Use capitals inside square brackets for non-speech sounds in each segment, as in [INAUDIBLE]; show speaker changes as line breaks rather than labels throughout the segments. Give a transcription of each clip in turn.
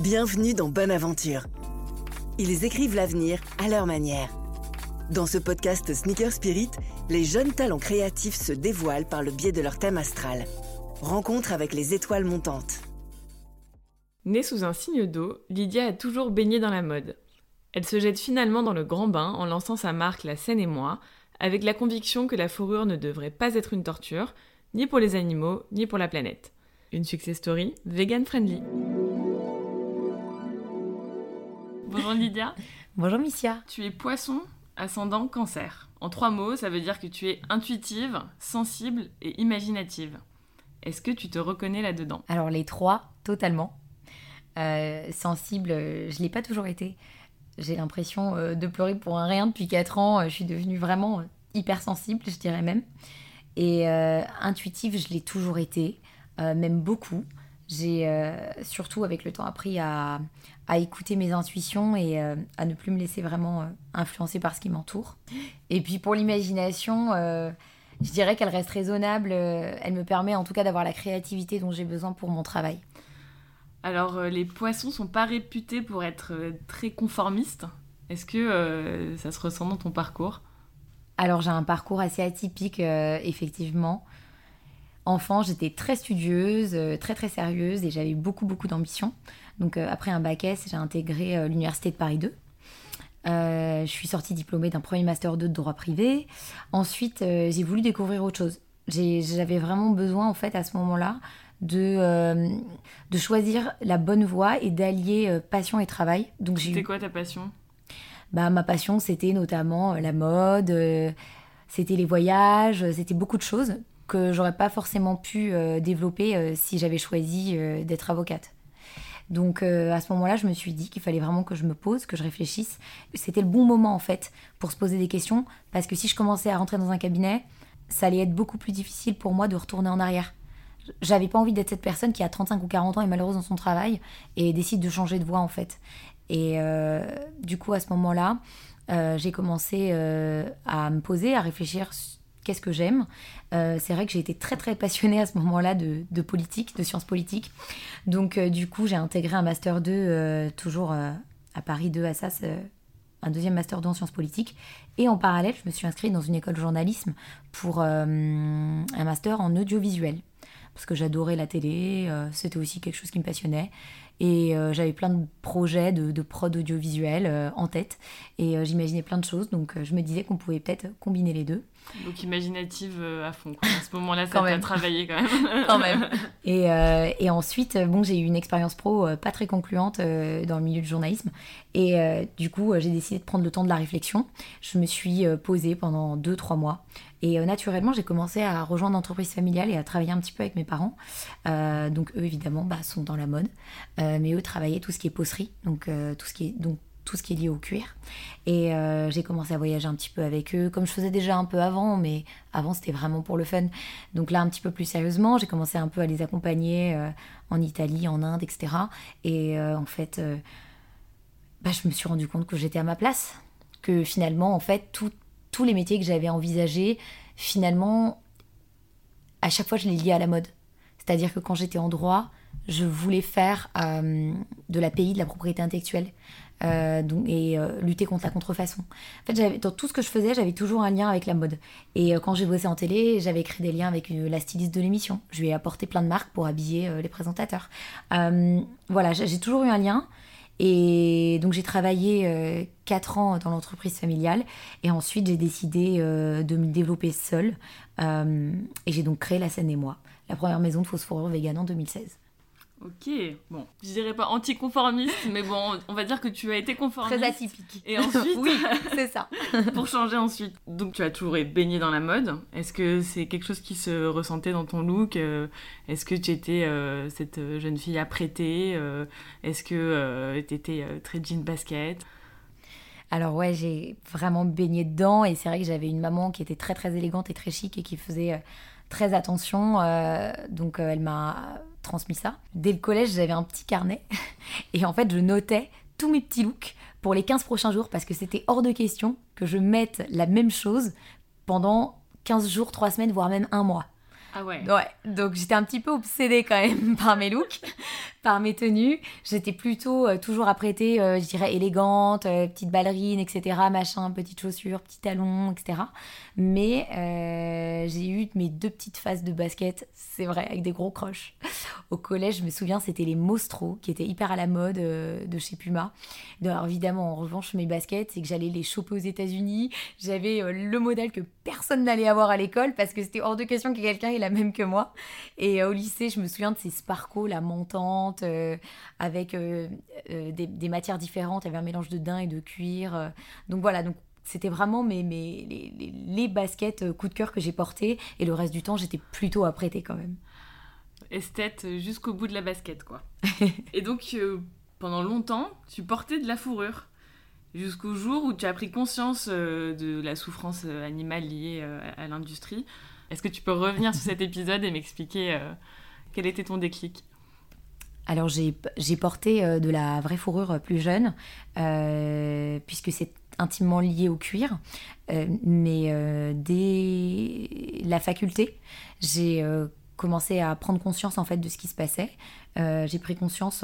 Bienvenue dans Bonne Aventure. Ils écrivent l'avenir à leur manière. Dans ce podcast Sneaker Spirit, les jeunes talents créatifs se dévoilent par le biais de leur thème astral. Rencontre avec les étoiles montantes.
Née sous un signe d'eau, Lydia a toujours baigné dans la mode. Elle se jette finalement dans le grand bain en lançant sa marque La Seine et moi, avec la conviction que la fourrure ne devrait pas être une torture, ni pour les animaux, ni pour la planète. Une success story vegan friendly. Bonjour Lydia.
Bonjour Missia.
Tu es poisson, ascendant cancer. En trois mots, ça veut dire que tu es intuitive, sensible et imaginative. Est-ce que tu te reconnais là-dedans?
Alors les trois, totalement. Euh, sensible, euh, je l'ai pas toujours été. J'ai l'impression euh, de pleurer pour un rien depuis 4 ans. Je suis devenue vraiment hypersensible, je dirais même. Et intuitive, je l'ai toujours été, même beaucoup. J'ai surtout avec le temps appris à, à écouter mes intuitions et à ne plus me laisser vraiment influencer par ce qui m'entoure. Et puis pour l'imagination, je dirais qu'elle reste raisonnable. elle me permet en tout cas d'avoir la créativité dont j'ai besoin pour mon travail.
Alors, euh, les poissons sont pas réputés pour être euh, très conformistes. Est-ce que euh, ça se ressent dans ton parcours?
Alors, j'ai un parcours assez atypique, effectivement. Enfant, j'étais très studieuse, très très sérieuse et j'avais beaucoup beaucoup d'ambition. Donc, après un bac S, j'ai intégré l'université de Paris 2. je suis sortie diplômée d'un premier master 2 de droit privé. Ensuite, j'ai voulu découvrir autre chose. J'avais vraiment besoin, en fait, à ce moment-là, de, euh, de choisir la bonne voie et d'allier euh, passion et travail.
Donc C'était quoi ta passion?
Bah, Ma passion, c'était notamment euh, la mode, c'était les voyages, c'était beaucoup de choses que j'aurais pas forcément pu développer si j'avais choisi d'être avocate. Donc à ce moment-là, je me suis dit qu'il fallait vraiment que je me pose, que je réfléchisse. C'était le bon moment en fait pour se poser des questions parce que si je commençais à rentrer dans un cabinet, ça allait être beaucoup plus difficile pour moi de retourner en arrière j'avais pas envie d'être cette personne qui a 35 ou 40 ans et malheureuse dans son travail et décide de changer de voie en fait. Et euh, du coup, à ce moment-là, euh, j'ai commencé euh, à me poser, à réfléchir qu'est-ce que j'aime. c'est vrai que j'ai été très très passionnée à ce moment-là de, politique, de sciences politiques. Donc du coup, j'ai intégré un master 2 toujours à Paris 2 Assas un deuxième master 2 en sciences politiques. Et en parallèle, je me suis inscrite dans une école de journalisme pour un master en audiovisuel parce que j'adorais la télé, euh, c'était aussi quelque chose qui me passionnait. Et euh, j'avais plein de projets de, prod audiovisuel euh, en tête. Et j'imaginais plein de choses. Donc je me disais qu'on pouvait peut-être combiner les deux.
Donc imaginative à fond. À ce moment-là, ça t'a travaillé quand même. [LAUGHS]
quand même. Et, et ensuite, bon, j'ai eu une expérience pro pas très concluante dans le milieu du journalisme. Et du coup, j'ai décidé de prendre le temps de la réflexion. Je me suis posée pendant 2-3 mois. Et euh, naturellement, j'ai commencé à rejoindre l'entreprise familiale et à travailler un petit peu avec mes parents. Euh, donc eux, évidemment, bah, sont dans la mode. Euh, mais eux travaillaient tout ce qui est pocerie, donc tout ce qui est donc tout ce qui est lié au cuir. Et j'ai commencé à voyager un petit peu avec eux, comme je faisais déjà un peu avant, mais avant c'était vraiment pour le fun. Donc là, un petit peu plus sérieusement, j'ai commencé un peu à les accompagner en Italie, en Inde, etc. Et en fait, bah, je me suis rendu compte que j'étais à ma place, que finalement, en fait, tout, tous les métiers que j'avais envisagés, finalement, à chaque fois, je les liais à la mode. C'est-à-dire que quand j'étais en droit, je voulais faire euh, de la PI, de la propriété intellectuelle, euh, et euh, lutter contre la contrefaçon. En fait, dans tout ce que je faisais, j'avais toujours un lien avec la mode. Et quand j'ai bossé en télé, j'avais créé des liens avec la styliste de l'émission. Je lui ai apporté plein de marques pour habiller les présentateurs. voilà, j'ai toujours eu un lien. Et donc j'ai travaillé 4 euh, ans dans l'entreprise familiale et ensuite j'ai décidé euh, de me développer seule euh, et j'ai donc créé La Seine et moi, la première maison de phosphorure vegan en 2016.
Ok, bon, je dirais pas anticonformiste, mais bon, on va dire que tu as été conformiste.
Très atypique.
Et ensuite, [LAUGHS]
oui, c'est ça. [LAUGHS]
pour changer ensuite. Donc tu as toujours baigné dans la mode. Est-ce que c'est quelque chose qui se ressentait dans ton look euh, Est-ce que tu étais euh, cette jeune fille apprêtée euh, Est-ce que tu étais très jean basket?
Alors ouais, j'ai vraiment baigné dedans et c'est vrai que j'avais une maman qui était très très élégante et très chic et qui faisait très attention. donc elle m'a transmis ça. Dès le collège, j'avais un petit carnet [LAUGHS] et en fait, je notais tous mes petits looks pour les 15 prochains jours parce que c'était hors de question que je mette la même chose pendant 15 jours, 3 semaines, voire même un mois.
Ah ouais.
Donc j'étais un petit peu obsédée quand même [LAUGHS] par mes looks, par mes tenues. J'étais plutôt euh, toujours apprêtée, euh, je dirais, élégante, euh, petite ballerine, etc., machin, petites chaussures, petits talons, etc. Mais j'ai eu mes deux petites phases de basket, c'est vrai, avec des gros croches. Au collège, je me souviens, c'était les Mostro, qui étaient hyper à la mode de chez Puma. Alors évidemment, en revanche, mes baskets, c'est que j'allais les choper aux États-Unis. J'avais le modèle que personne n'allait avoir à l'école parce que c'était hors de question que quelqu'un ait la même que moi. Et au lycée, je me souviens de ces sparkles, la montante, euh, avec euh, euh, des, matières différentes. Il y avait un mélange de daim et de cuir. donc voilà, donc c'était vraiment mes, mes, les, les, baskets coup de cœur que j'ai portées. Et le reste du temps, j'étais plutôt apprêtée quand même.
Esthète jusqu'au bout de la basket, quoi. [LAUGHS] et donc, pendant longtemps, tu portais de la fourrure. Jusqu'au jour où tu as pris conscience de la souffrance animale liée à l'industrie. Est-ce que tu peux revenir sur cet épisode et m'expliquer quel était ton déclic?
Alors j'ai porté euh, de la vraie fourrure euh, plus jeune, euh, puisque c'est intimement lié au cuir. mais dès la faculté, j'ai commencé à prendre conscience en fait de ce qui se passait. j'ai pris conscience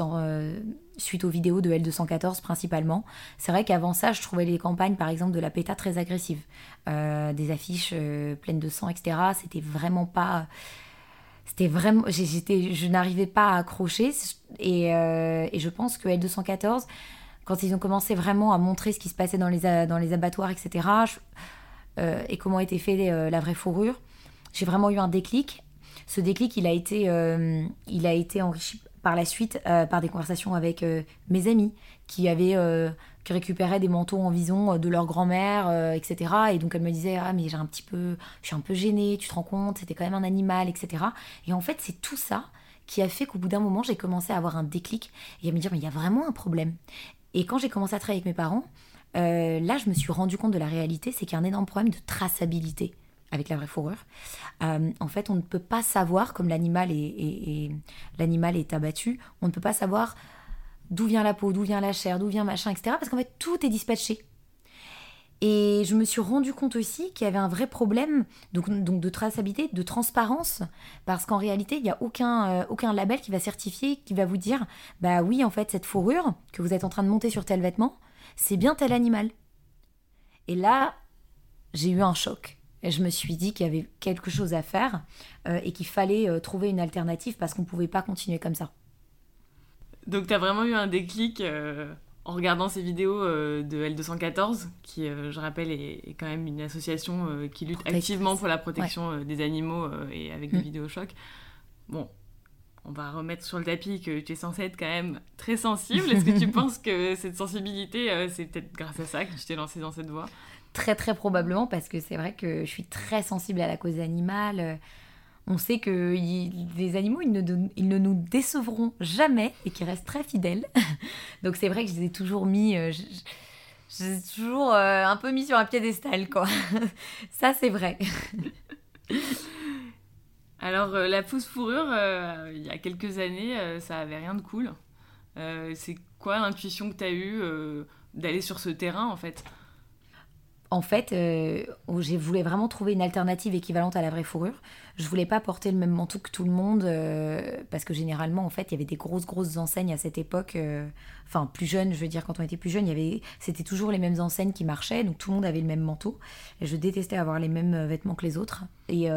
suite aux vidéos de L214 principalement. C'est vrai qu'avant ça, je trouvais les campagnes par exemple de la PETA très agressives. des affiches pleines de sang, etc. C'était vraiment pas c'était vraiment j'étais je n'arrivais pas à accrocher et, euh, je pense que L214 quand ils ont commencé vraiment à montrer ce qui se passait dans les dans les abattoirs etc euh, et comment était fait euh, la vraie fourrure j'ai vraiment eu un déclic ce déclic il a été il a été enrichi par la suite par des conversations avec mes amis qui avaient qui récupéraient des manteaux en vison euh, de leur grand-mère, euh, etc. Et donc elle me disait ah mais j'ai un petit peu, je suis un peu gênée, tu te rends compte, c'était quand même un animal, etc. Et en fait c'est tout ça qui a fait qu'au bout d'un moment j'ai commencé à avoir un déclic et à me dire mais il y a vraiment un problème. Et quand j'ai commencé à travailler avec mes parents, euh, là je me suis rendu compte de la réalité, c'est qu'il y a un énorme problème de traçabilité avec la vraie fourrure. en fait, on ne peut pas savoir, comme l'animal est, l'animal est abattu, on ne peut pas savoir d'où vient la peau, d'où vient la chair, d'où vient machin, etc. Parce qu'en fait, tout est dispatché. Et je me suis rendu compte aussi qu'il y avait un vrai problème donc, donc de traçabilité, de transparence, parce qu'en réalité, il n'y a aucun, euh, aucun label qui va certifier, qui va vous dire, bah oui, en fait, cette fourrure que vous êtes en train de monter sur tel vêtement, c'est bien tel animal. Et là, j'ai eu un choc. Et je me suis dit qu'il y avait quelque chose à faire euh, et qu'il fallait euh, trouver une alternative parce qu'on ne pouvait pas continuer comme ça.
Donc tu as vraiment eu un déclic euh, en regardant ces vidéos de L214, qui, je rappelle, est, quand même une association qui lutte activement pour la protection des animaux et avec des mm. vidéos chocs. Bon, on va remettre sur le tapis que tu es censée être quand même très sensible. Est-ce que tu [LAUGHS] penses que cette sensibilité, c'est peut-être grâce à ça que tu t'es lancée dans cette voie?
Très très probablement parce que c'est vrai que je suis très sensible à la cause animale on sait que les animaux, ils ne, nous décevront jamais et qu'ils restent très fidèles. [LAUGHS] Donc c'est vrai que je les ai toujours mis... Euh, j'ai toujours euh, un peu mis sur un piédestal, quoi. [LAUGHS] Ça, c'est vrai. [LAUGHS]
Alors, euh, la fausse fourrure, il y a quelques années, ça avait rien de cool. c'est quoi l'intuition que tu as eue d'aller sur ce terrain, en fait?
En fait, euh, je voulais vraiment trouver une alternative équivalente à la vraie fourrure. Je voulais pas porter le même manteau que tout le monde euh, parce que généralement, en fait, il y avait des grosses grosses enseignes à cette époque. Euh, enfin, plus jeune, je veux dire, quand on était plus jeune, c'était toujours les mêmes enseignes qui marchaient, donc tout le monde avait le même manteau. Je détestais avoir les mêmes vêtements que les autres. Et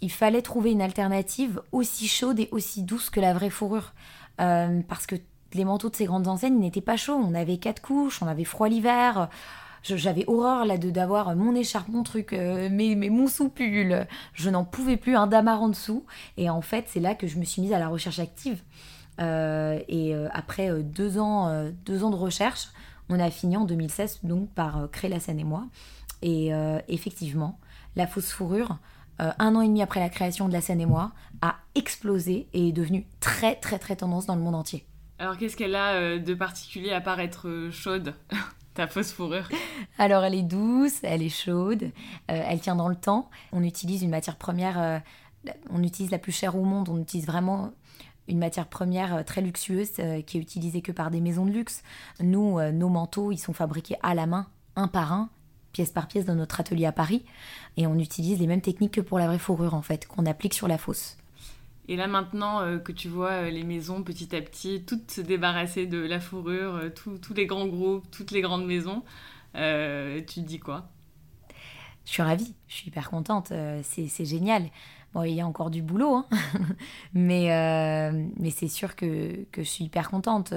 il fallait trouver une alternative aussi chaude et aussi douce que la vraie fourrure, parce que les manteaux de ces grandes enseignes n'étaient pas chauds. On avait quatre couches, on avait froid l'hiver j'avais horreur là de d'avoir mon écharpe, mon truc, euh, mes, mon soupule. Je n'en pouvais plus, un damar en dessous. Et en fait, c'est là que je me suis mise à la recherche active. Euh, et euh, après deux, ans, deux ans de recherche, on a fini en 2016 donc par créer la scène et moi. Et effectivement, la fausse fourrure, un an et demi après la création de la scène et moi, a explosé et est devenue très très très tendance dans le monde entier.
Alors qu'est-ce qu'elle a de particulier à part être chaude? [LAUGHS] ta fausse fourrure
Alors elle est douce, elle est chaude, euh, elle tient dans le temps. On utilise une matière première, euh, on utilise la plus chère au monde, on utilise vraiment une matière première euh, très luxueuse qui est utilisée que par des maisons de luxe. Nous, nos manteaux, ils sont fabriqués à la main, un par un, pièce par pièce dans notre atelier à Paris. Et on utilise les mêmes techniques que pour la vraie fourrure, en fait, qu'on applique sur la fausse.
Et là maintenant euh, que tu vois euh, les maisons petit à petit, toutes se débarrasser de la fourrure, euh, tous les grands groupes, toutes les grandes maisons, tu te dis quoi?
Je suis ravie, je suis hyper contente, c'est génial. Bon, il y a encore du boulot, hein [LAUGHS] mais, c'est sûr que, que, je suis hyper contente.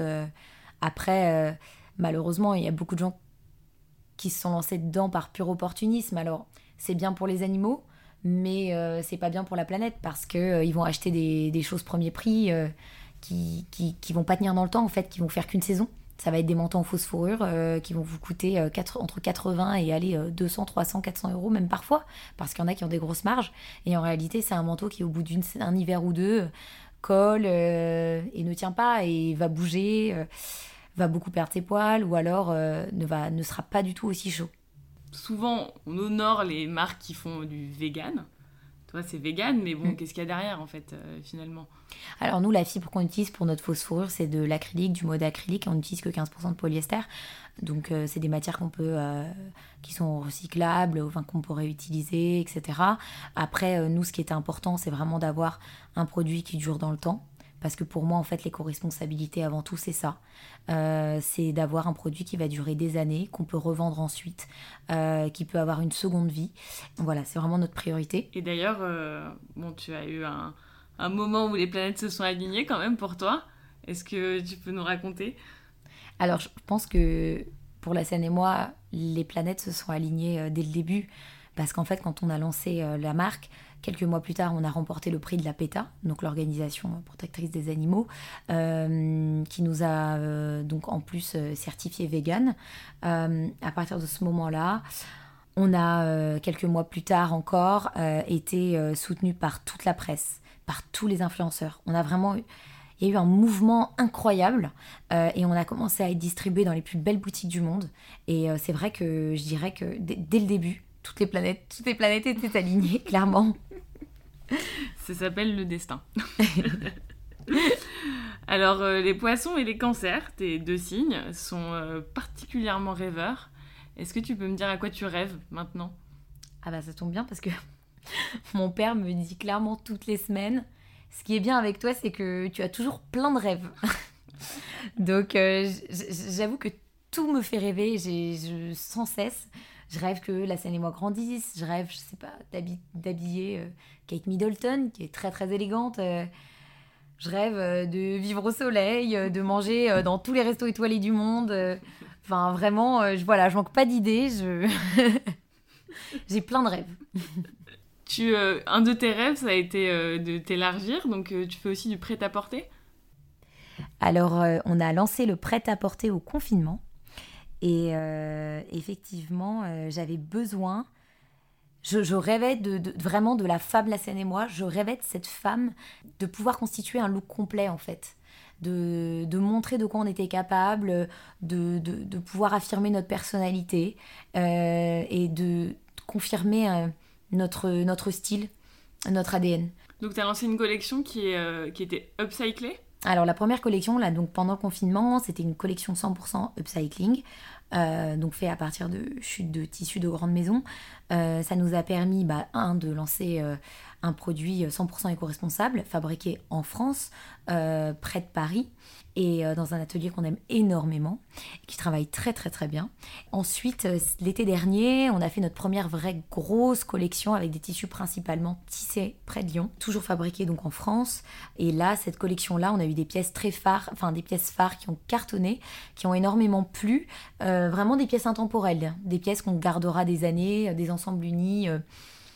après, malheureusement, il y a beaucoup de gens qui se sont lancés dedans par pur opportunisme. Alors, c'est bien pour les animaux, mais euh, c'est pas bien pour la planète parce que euh, ils vont acheter des, choses premier prix euh, qui, qui, vont pas tenir dans le temps en fait, qui vont faire qu'une saison. Ça va être des manteaux en fausse fourrure qui vont vous coûter entre 80 et aller 200, 300, 400 euros même parfois parce qu'il y en a qui ont des grosses marges et en réalité c'est un manteau qui au bout d'un hiver ou deux colle et ne tient pas et va bouger, va beaucoup perdre ses poils ou alors ne, va, ne sera pas du tout aussi chaud
souvent, on honore les marques qui font du vegan. Toi, c'est vegan, mais bon, mm. qu'est-ce qu'il y a derrière, en fait, euh, finalement?
Alors, nous, la fibre qu'on utilise pour notre fausse fourrure, c'est de l'acrylique, du mode acrylique. On n'utilise que 15% de polyester. Donc, euh, c'est des matières qu'on peut, euh, qui sont recyclables, enfin, qu'on pourrait utiliser, etc. Après, nous, ce qui est important, c'est vraiment d'avoir un produit qui dure dans le temps. Parce que pour moi, en fait, l'éco-responsabilité, avant tout, c'est ça. Euh, c'est d'avoir un produit qui va durer des années, qu'on peut revendre ensuite, euh, qui peut avoir une seconde vie. Voilà, c'est vraiment notre priorité.
Et d'ailleurs, euh, bon, tu as eu un, un, moment où les planètes se sont alignées quand même pour toi. Est-ce que tu peux nous raconter?
Alors, je pense que pour la scène et moi, les planètes se sont alignées dès le début. Parce qu'en fait, quand on a lancé la marque, Quelques mois plus tard, on a remporté le prix de la PETA, donc l'organisation protectrice des animaux, euh, qui nous a euh, donc en plus euh, certifié vegan. à partir de ce moment-là, on a quelques mois plus tard encore été soutenu par toute la presse, par tous les influenceurs. On a vraiment il y a eu un mouvement incroyable et on a commencé à être distribué dans les plus belles boutiques du monde. Et c'est vrai que je dirais que dès le début, toutes les planètes étaient alignées, [LAUGHS] clairement. [LAUGHS]
Ça s'appelle le destin. [LAUGHS] Alors, euh, les poissons et les cancers, tes deux signes, sont euh, particulièrement rêveurs. Est-ce que tu peux me dire à quoi tu rêves maintenant?
Ah bah ça tombe bien parce que [LAUGHS] mon père me dit clairement toutes les semaines, ce qui est bien avec toi, c'est que tu as toujours plein de rêves. Donc euh, j'avoue que tout me fait rêver, j'ai sans cesse. Je rêve que la scène et moi grandissent. Je rêve, je sais pas, d'habiller euh, Kate Middleton, qui est très très élégante. Euh. je rêve euh, de vivre au soleil, de manger dans tous les restos étoilés du monde. Enfin, vraiment, je, voilà, je manque pas d'idées. Je... [LAUGHS] J'ai plein de rêves. [LAUGHS]
Tu, un de tes rêves, ça a été de t'élargir, donc tu fais aussi du prêt-à-porter?
Alors, on a lancé le prêt-à-porter au confinement. Et euh, effectivement, euh, j'avais besoin. Je, rêvais de, vraiment de la femme La scène et moi. Je rêvais de cette femme, de pouvoir constituer un look complet en fait. De, montrer de quoi on était capable, de, pouvoir affirmer notre personnalité euh, et de confirmer notre, style, notre ADN.
Donc tu as lancé une collection qui était upcyclée?
Alors la première collection, là, donc pendant le confinement, c'était une collection 100% upcycling, euh, donc fait à partir de chutes de tissus de grande maison. Euh, ça nous a permis, bah, un, de lancer euh, un produit 100% éco-responsable, fabriqué en France, près de Paris, et dans un atelier qu'on aime énormément, qui travaille très très très bien. Ensuite, l'été dernier, on a fait notre première vraie grosse collection avec des tissus principalement tissés près de Lyon, toujours fabriqués donc en France. Et là, cette collection-là, on a eu des pièces très phares, enfin des pièces phares qui ont cartonné, qui ont énormément plu, vraiment des pièces intemporelles, des pièces qu'on gardera des années, des ensembles unis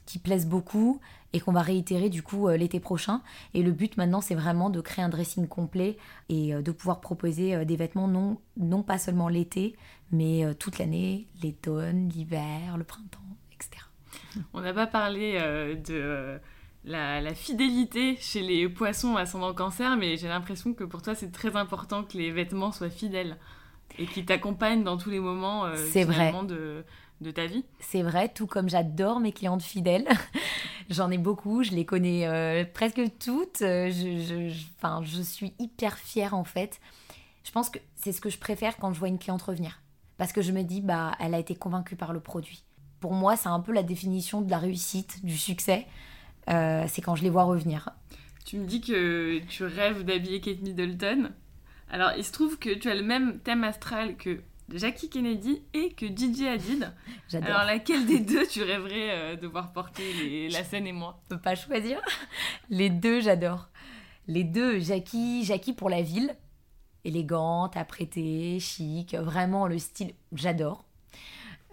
qui plaisent beaucoup et qu'on va réitérer du coup euh, l'été prochain. Et le but maintenant, c'est vraiment de créer un dressing complet et euh, de pouvoir proposer euh, des vêtements non, non pas seulement l'été, mais toute l'année, l'automne, l'hiver, le printemps, etc. [LAUGHS]
On n'a pas parlé de la, la, fidélité chez les poissons ascendant cancer, mais j'ai l'impression que pour toi, c'est très important que les vêtements soient fidèles et qu'ils t'accompagnent dans tous les moments
c'est vrai.
de de ta vie.
C'est vrai, tout comme j'adore mes clientes fidèles. [LAUGHS] J'en ai beaucoup, je les connais euh, presque toutes. Euh, je, je, je suis hyper fière en fait. Je pense que c'est ce que je préfère quand je vois une cliente revenir. Parce que je me dis, bah, elle a été convaincue par le produit. pour moi, c'est un peu la définition de la réussite, du succès. Euh, c'est quand je les vois revenir.
Tu me dis que tu rêves d'habiller Kate Middleton. Alors, il se trouve que tu as le même thème astral que Jackie Kennedy et que Gigi Hadid.
J'adore.
Alors, laquelle des deux tu rêverais euh, de voir porter les- la scène et moi?
Je peux pas choisir. Les deux, j'adore. Les deux, Jackie, Jackie pour la ville, élégante, apprêtée, chic, vraiment le style, j'adore.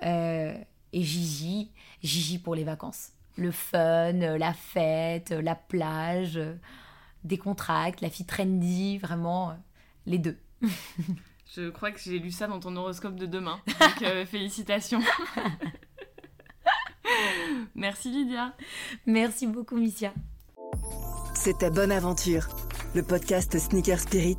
Euh, et Gigi, Gigi pour les vacances. Le fun, la fête, la plage, euh, décontracte, la fille trendy, vraiment les deux. [LAUGHS]
Je crois que j'ai lu ça dans ton horoscope de demain. Donc, euh, [LAUGHS] félicitations. [LAUGHS] Merci Lydia.
Merci beaucoup, Missia.
C'était Bonne Aventure, le podcast Sneaker Spirit